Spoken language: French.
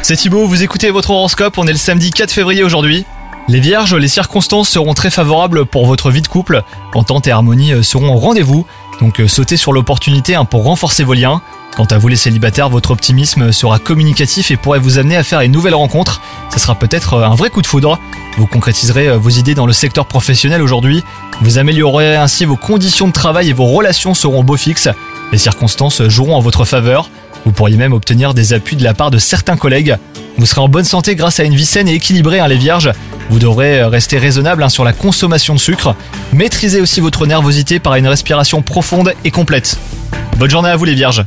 C'est Thibaut, vous écoutez votre horoscope, on est le samedi 4 février aujourd'hui. Les vierges, les circonstances seront très favorables pour votre vie de couple. Entente et harmonie euh, seront au rendez-vous, donc euh, sautez sur l'opportunité hein, pour renforcer vos liens. Quant à vous les célibataires, votre optimisme sera communicatif et pourrait vous amener à faire une nouvelle rencontre. Ce sera peut-être euh, un vrai coup de foudre. Vous concrétiserez vos idées dans le secteur professionnel aujourd'hui. Vous améliorerez ainsi vos conditions de travail et vos relations seront beau fixe. Les circonstances joueront en votre faveur. Vous pourriez même obtenir des appuis de la part de certains collègues. Vous serez en bonne santé grâce à une vie saine et équilibrée, hein, les vierges. Vous devrez rester raisonnable hein, sur la consommation de sucre. Maîtrisez aussi votre nervosité par une respiration profonde et complète. Bonne journée à vous les vierges